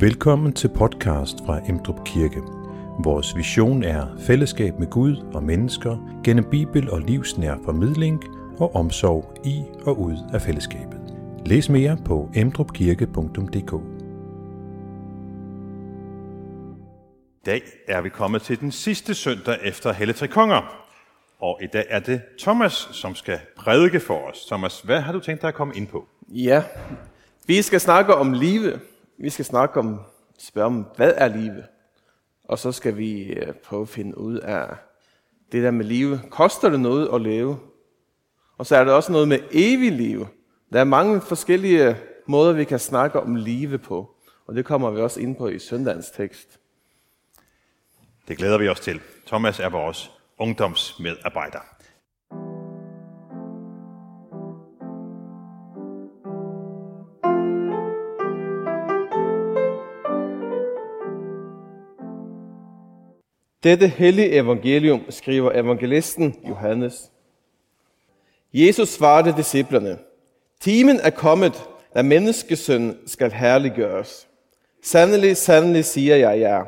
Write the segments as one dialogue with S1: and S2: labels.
S1: Velkommen til podcast fra Emdrup Kirke. Vores vision er fællesskab med Gud og mennesker gennem Bibel og livsnær formidling og omsorg i og ud af fællesskabet. Læs mere på emdrupkirke.dk
S2: I dag er vi kommet til den sidste søndag efter Helle Tre Konger. Og i dag er det Thomas, som skal prædike for os. Thomas, hvad har du tænkt dig at komme ind på?
S3: Ja, vi skal snakke om livet. Vi skal snakke om, spørge om, hvad er livet? Og så skal vi øh, prøve at finde ud af det der med livet. Koster det noget at leve? Og så er der også noget med evig liv. Der er mange forskellige øh, måder, vi kan snakke om livet på. Og det kommer vi også ind på i søndagens tekst.
S2: Det glæder vi os til. Thomas er vores ungdomsmedarbejder.
S3: Dette hellige evangelium skriver evangelisten Johannes. Jesus svarede disciplerne, Timen er kommet, at menneskesøn skal herliggøres. Sandelig, sandelig siger jeg jer,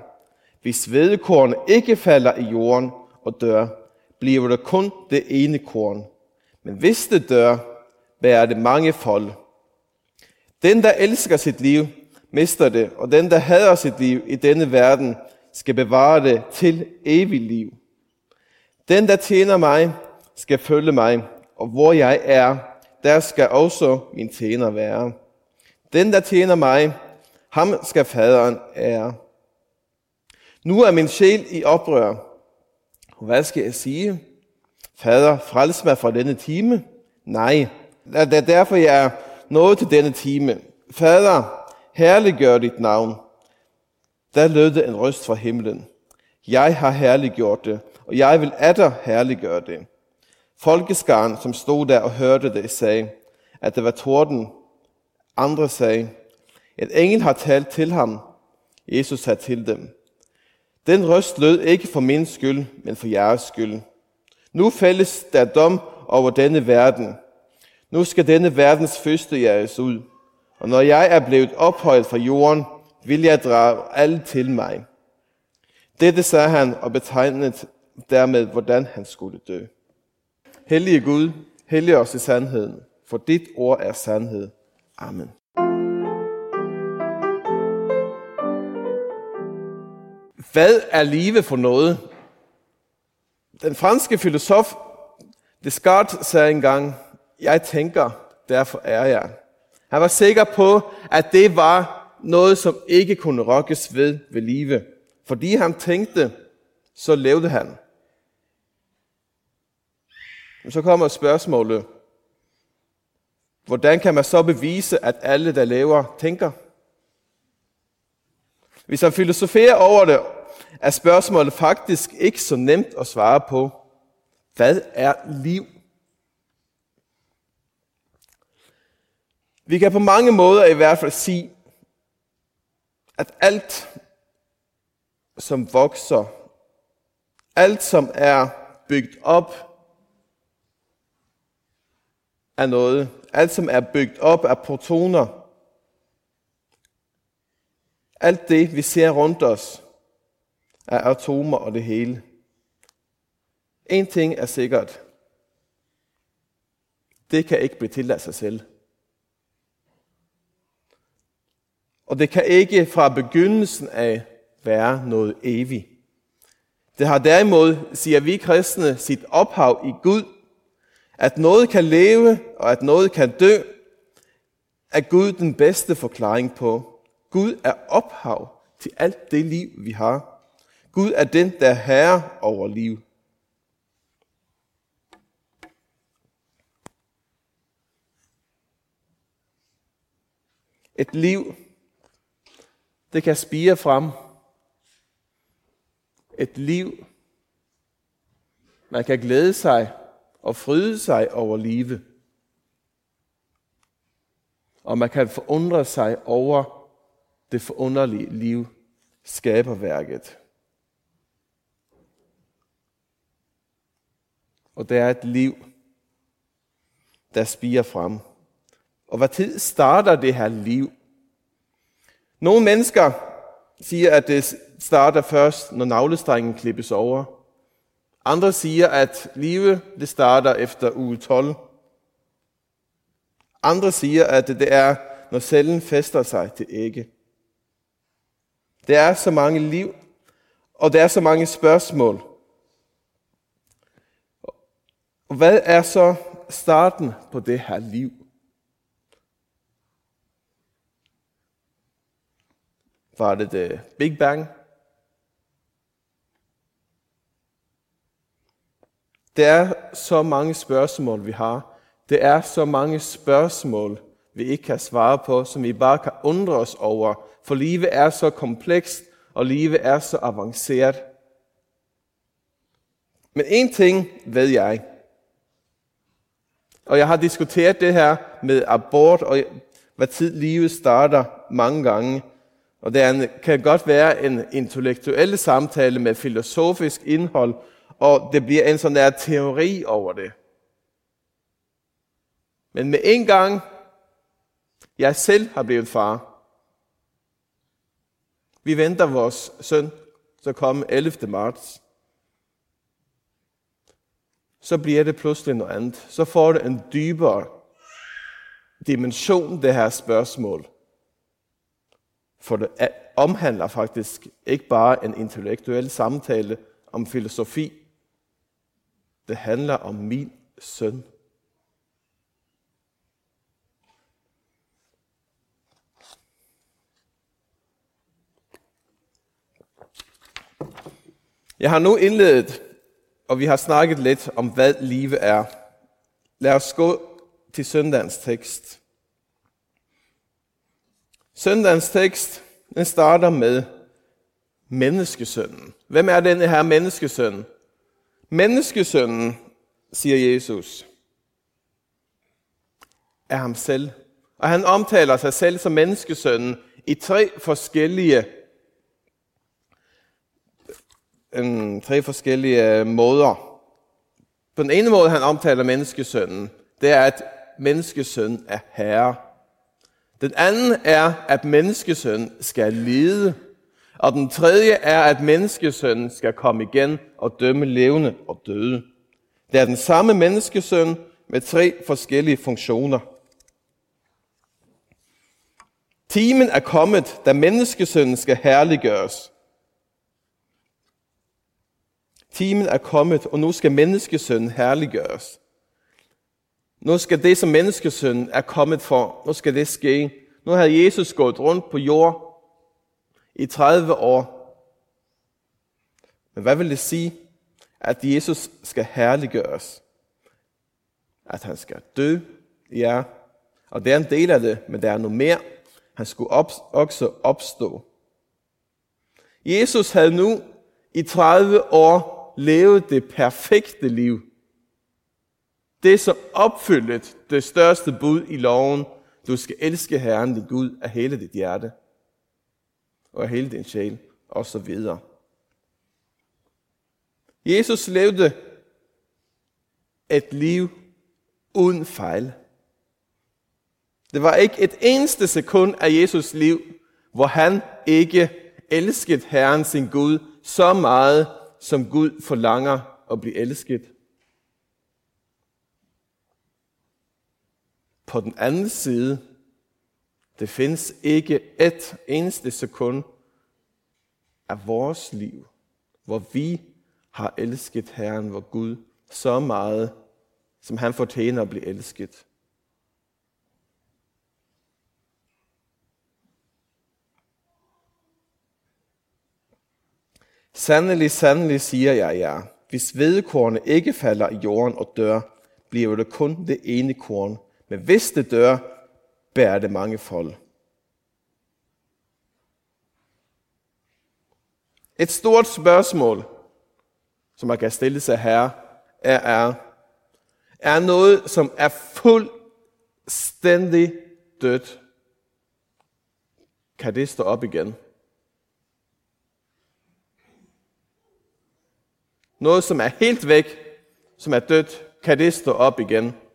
S3: hvis hvedekorn ikke falder i jorden og dør, bliver det kun det ene korn. Men hvis det dør, bærer det mange fold. Den, der elsker sit liv, mister det, og den, der hader sit liv i denne verden, skal bevare det til evig liv. Den, der tjener mig, skal følge mig, og hvor jeg er, der skal også min tjener være. Den, der tjener mig, ham skal faderen ære. Nu er min sjæl i oprør. Hvad skal jeg sige? Fader, frels mig fra denne time? Nej, det er derfor, jeg er nået til denne time. Fader, herliggør dit navn. Da lød det en røst fra himlen. Jeg har herliggjort det, og jeg vil atter herliggøre det. Folkeskaren, som stod der og hørte det, sagde, at det var torden. Andre sagde, at engel har talt til ham. Jesus sagde til dem, den røst lød ikke for min skyld, men for jeres skyld. Nu fælles der dom over denne verden. Nu skal denne verdens første jages ud. Og når jeg er blevet ophøjet fra jorden, vil jeg drage alle til mig. Dette sagde han og betegnede dermed, hvordan han skulle dø. Hellige Gud, hellig os i sandheden, for dit ord er sandhed. Amen. Hvad er livet for noget? Den franske filosof Descartes sagde engang, jeg tænker, derfor er jeg. Han var sikker på, at det var noget, som ikke kunne rokkes ved ved live. Fordi han tænkte, så levede han. Men så kommer spørgsmålet, hvordan kan man så bevise, at alle, der lever, tænker? Hvis han filosoferer over det, er spørgsmålet faktisk ikke så nemt at svare på. Hvad er liv? Vi kan på mange måder i hvert fald sige, at alt, som vokser, alt, som er bygget op er noget, alt, som er bygget op af protoner, alt det, vi ser rundt os, er atomer og det hele. En ting er sikkert. Det kan ikke blive til af sig selv. Og det kan ikke fra begyndelsen af være noget evigt. Det har derimod, siger vi kristne, sit ophav i Gud. At noget kan leve, og at noget kan dø, er Gud den bedste forklaring på. Gud er ophav til alt det liv, vi har. Gud er den, der er herre over liv. Et liv, det kan spire frem. Et liv, man kan glæde sig og fryde sig over livet. Og man kan forundre sig over det forunderlige liv, skaberværket. Og det er et liv, der spiger frem. Og hvad tid starter det her liv? Nogle mennesker siger, at det starter først, når navlestrengen klippes over. Andre siger, at livet det starter efter uge 12. Andre siger, at det er, når cellen fester sig til ægge. Der er så mange liv, og der er så mange spørgsmål. Og hvad er så starten på det her liv? Var det The Big Bang? Det er så mange spørgsmål, vi har. Det er så mange spørgsmål, vi ikke kan svare på, som vi bare kan undre os over. For livet er så komplekst, og livet er så avanceret. Men en ting ved jeg. Og jeg har diskuteret det her med abort og hvad tid livet starter mange gange. Og det kan godt være en intellektuel samtale med filosofisk indhold, og det bliver en sådan der teori over det. Men med en gang, jeg selv har blevet far, vi venter vores søn, så kommer 11. marts. Så bliver det pludselig noget andet. Så får det en dybere dimension, det her spørgsmål. For det omhandler faktisk ikke bare en intellektuel samtale om filosofi. Det handler om min søn. Jeg har nu indledet, og vi har snakket lidt om, hvad livet er. Lad os gå til søndagens tekst. Søndagens tekst den starter med menneskesønnen. Hvem er denne her menneskesøn? Menneskesønnen, siger Jesus, er ham selv. Og han omtaler sig selv som menneskesønnen i tre forskellige en, tre forskellige måder. På den ene måde, han omtaler menneskesønnen, det er, at menneskesøn er herre. Den anden er, at menneskesøn skal lide. Og den tredje er, at menneskesøn skal komme igen og dømme levende og døde. Det er den samme menneskesøn med tre forskellige funktioner. Timen er kommet, da menneskesønnen skal herliggøres. Timen er kommet, og nu skal menneskesønnen herliggøres. Nu skal det, som menneskesønnen er kommet for, nu skal det ske. Nu har Jesus gået rundt på jord i 30 år. Men hvad vil det sige, at Jesus skal herliggøres? At han skal dø? Ja, og det er en del af det, men der er noget mere. Han skulle også opstå. Jesus havde nu i 30 år levede det perfekte liv. Det, som opfyldte det største bud i loven, du skal elske Herren din Gud af hele dit hjerte og af hele din sjæl, og så videre. Jesus levede et liv uden fejl. Det var ikke et eneste sekund af Jesus liv, hvor han ikke elskede Herren sin Gud så meget, som Gud forlanger at blive elsket. På den anden side, det findes ikke et eneste sekund af vores liv, hvor vi har elsket Herren, hvor Gud, så meget, som han fortjener at blive elsket. Sandelig, sandelig siger jeg jer, hvis vedkornet ikke falder i jorden og dør, bliver det kun det ene korn. Men hvis det dør, bærer det mange fold. Et stort spørgsmål, som man kan stille sig her, er, er, er noget, som er fuldstændig dødt. Kan det stå op igen? Noget, som er helt væk, som er dødt, kan det stå op igen?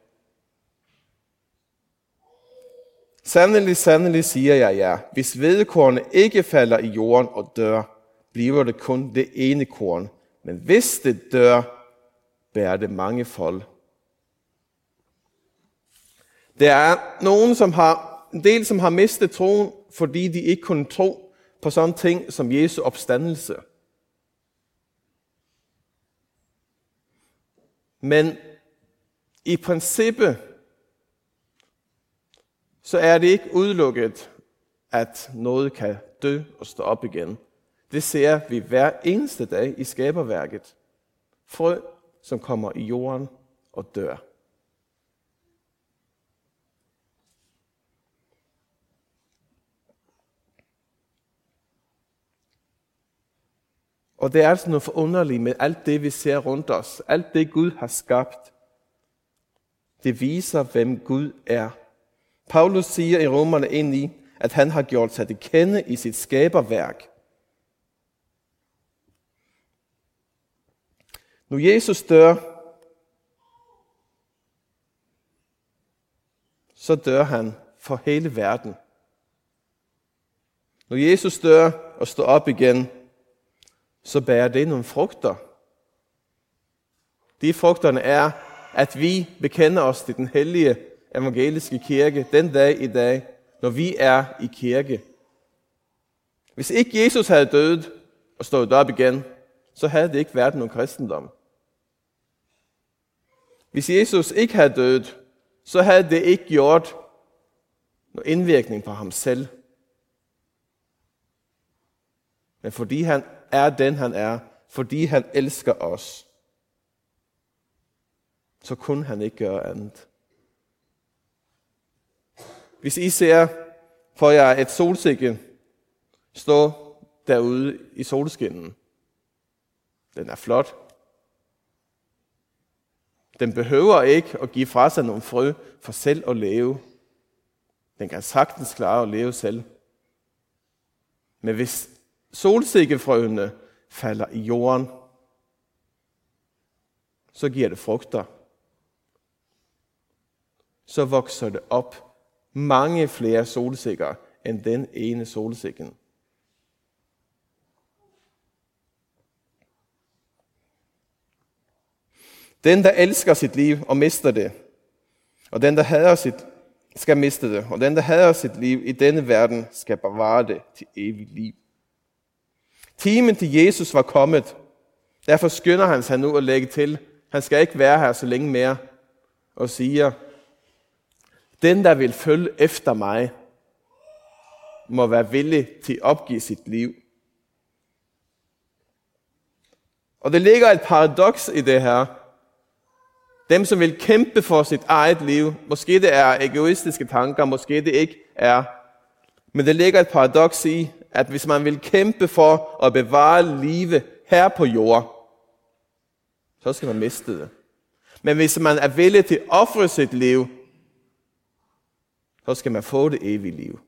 S3: Sandelig, sandelig siger jeg jer, hvis hvedekornet ikke falder i jorden og dør, bliver det kun det ene korn. Men hvis det dør, bærer det mange fold. Der er nogen, som har, en del, som har mistet troen, fordi de ikke kunne tro på sådan ting som Jesu opstandelse. Men i princippet, så er det ikke udelukket, at noget kan dø og stå op igen. Det ser vi hver eneste dag i skaberværket. Frø, som kommer i jorden og dør. Og det er altså noget forunderligt med alt det, vi ser rundt os. Alt det, Gud har skabt. Det viser, hvem Gud er. Paulus siger i Romerne ind i, at han har gjort sig det kende i sit skaberværk. Nu Jesus dør, så dør han for hele verden. Når Jesus dør og står op igen, så bærer det nogle frugter. De frugterne er, at vi bekender os til den hellige evangeliske kirke den dag i dag, når vi er i kirke. Hvis ikke Jesus havde død og stået op igen, så havde det ikke været nogen kristendom. Hvis Jesus ikke havde død, så havde det ikke gjort nogen indvirkning på ham selv. Men fordi han er den, han er, fordi han elsker os, så kunne han ikke gøre andet. Hvis I ser for jer et solsikke stå derude i solskinnen, den er flot. Den behøver ikke at give fra sig nogle frø for selv at leve. Den kan sagtens klare at leve selv. Men hvis solsikkefrøene falder i jorden, så giver det frugter. Så vokser det op mange flere solsikker end den ene solsikken. Den, der elsker sit liv og mister det, og den, der hader sit, skal miste det, og den, der hader sit liv i denne verden, skal bevare det til evigt liv. Timen til Jesus var kommet. Derfor skynder han sig nu at lægge til. Han skal ikke være her så længe mere. Og siger, den der vil følge efter mig, må være villig til at opgive sit liv. Og det ligger et paradoks i det her. Dem, som vil kæmpe for sit eget liv, måske det er egoistiske tanker, måske det ikke er. Men det ligger et paradoks i, at hvis man vil kæmpe for at bevare livet her på jorden, så skal man miste det. Men hvis man er villig til at ofre sit liv, så skal man få det evige liv.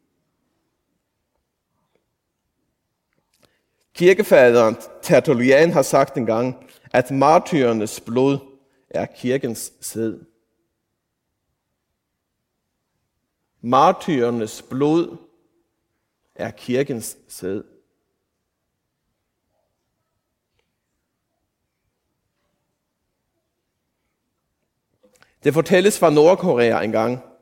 S3: Kirkefaderen Tertullian har sagt engang, at martyrernes blod er kirkens sæd. Martyrernes blod er kirkens sæd. Det fortælles fra Nordkorea engang,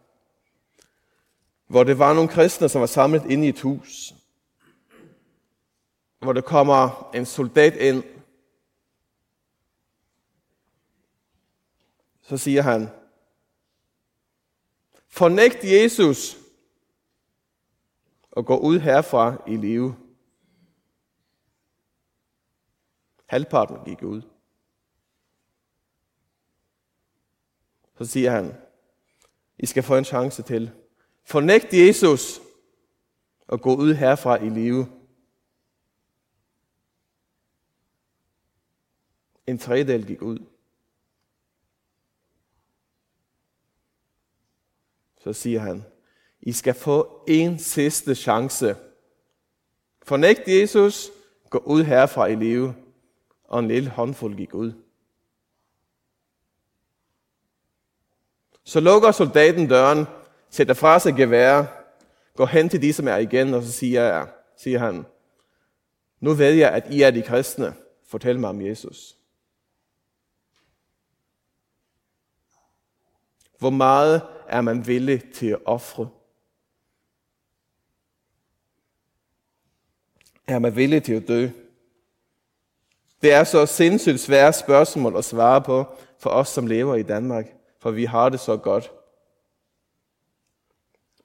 S3: hvor det var nogle kristne, som var samlet inde i et hus. Hvor der kommer en soldat ind. Så siger han, fornægt Jesus, og gå ud herfra i live. Halvparten gik ud. Så siger han, I skal få en chance til. Fornægt Jesus og gå ud herfra i live. En tredjedel gik ud. Så siger han, i skal få en sidste chance. Fornægt Jesus, gå ud herfra i live. Og en lille håndfuld gik ud. Så lukker soldaten døren, sætter fra sig gevær går hen til de, som er igen, og så siger, jeg, siger han, nu ved jeg, at I er de kristne. Fortæl mig om Jesus. Hvor meget er man villig til at ofre? Er man villig til at dø? Det er så sindssygt svære spørgsmål at svare på for os, som lever i Danmark, for vi har det så godt.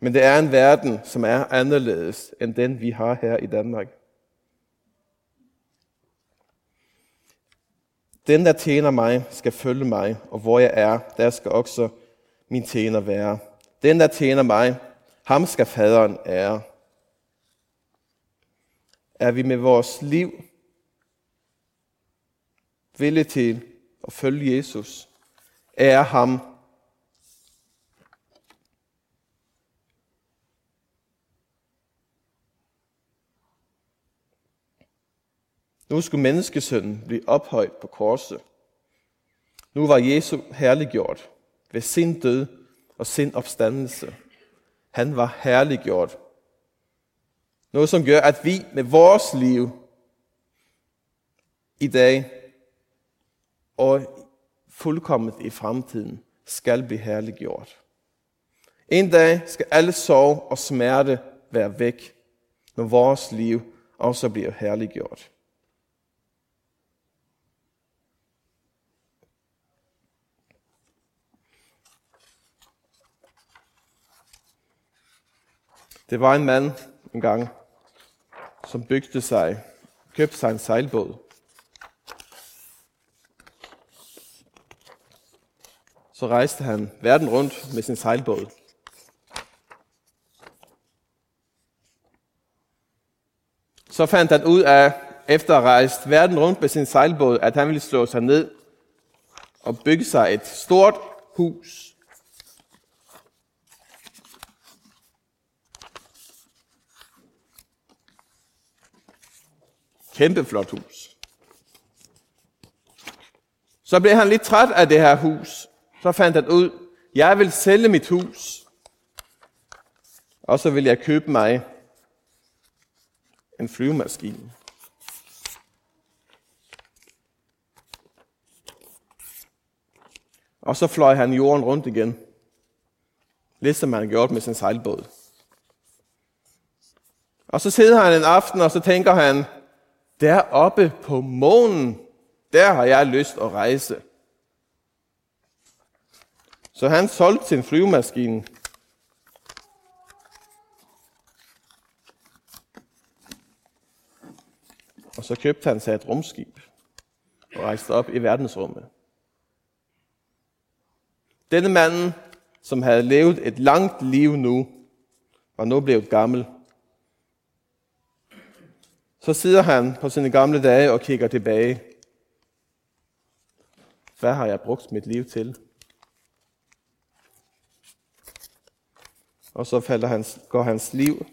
S3: Men det er en verden, som er anderledes end den, vi har her i Danmark. Den, der tjener mig, skal følge mig, og hvor jeg er, der skal også min tjener være. Den, der tjener mig, ham skal faderen ære. Er vi med vores liv villige til at følge Jesus, ære ham, Nu skulle menneskesønnen blive ophøjt på korset. Nu var Jesu herliggjort ved sin død og sin opstandelse. Han var herliggjort. Noget, som gør, at vi med vores liv i dag og fuldkommet i fremtiden skal blive herliggjort. En dag skal alle sorg og smerte være væk, når vores liv også bliver herliggjort. Det var en mand en gang, som bygde sig, købte sig en sejlbåd. Så rejste han verden rundt med sin sejlbåd. Så fandt han ud af, efter at rejse verden rundt med sin sejlbåd, at han ville slå sig ned og bygge sig et stort hus Kæmpe flot hus. Så blev han lidt træt af det her hus. Så fandt han ud, jeg vil sælge mit hus. Og så vil jeg købe mig en flyvemaskine. Og så fløj han jorden rundt igen. Lidt han gjort med sin sejlbåd. Og så sidder han en aften, og så tænker han, Deroppe på månen, der har jeg lyst at rejse. Så han solgte sin flyvemaskine. Og så købte han sig et rumskib og rejste op i verdensrummet. Denne mand, som havde levet et langt liv nu, var nu blevet gammel så sidder han på sine gamle dage og kigger tilbage. Hvad har jeg brugt mit liv til? Og så falder hans, går hans liv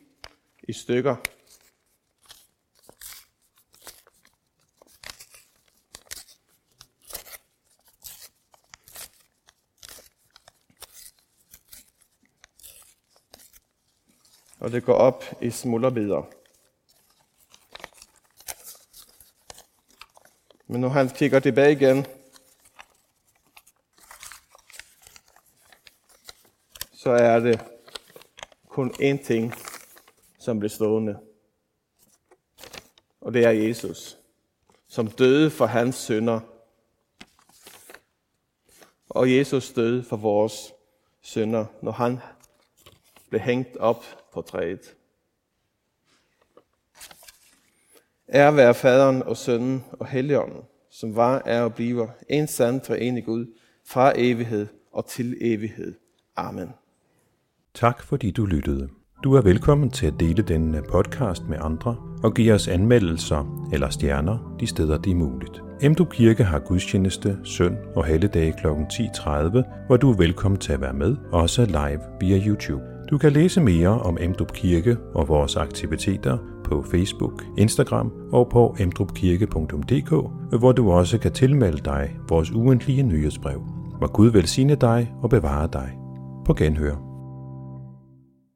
S3: i stykker. Og det går op i smulderbider. Men når han kigger tilbage igen, så er det kun én ting, som bliver stående. Og det er Jesus, som døde for hans synder. Og Jesus døde for vores synder, når han blev hængt op på træet. Er være faderen og sønnen og helligånden, som var, er og bliver en sand treenig Gud, fra evighed og til evighed. Amen.
S1: Tak fordi du lyttede. Du er velkommen til at dele denne øh, podcast med andre og give os anmeldelser eller stjerner de steder, det er muligt. Emdrup Kirke har gudstjeneste søn og helligdage kl. 10.30, hvor du er velkommen til at være med, også live via YouTube. Du kan læse mere om Emdrup Kirke og vores aktiviteter på Facebook, Instagram og på emdrupkirke.dk, hvor du også kan tilmelde dig vores ugentlige nyhedsbrev. Må Gud velsigne dig og bevare dig. På genhør.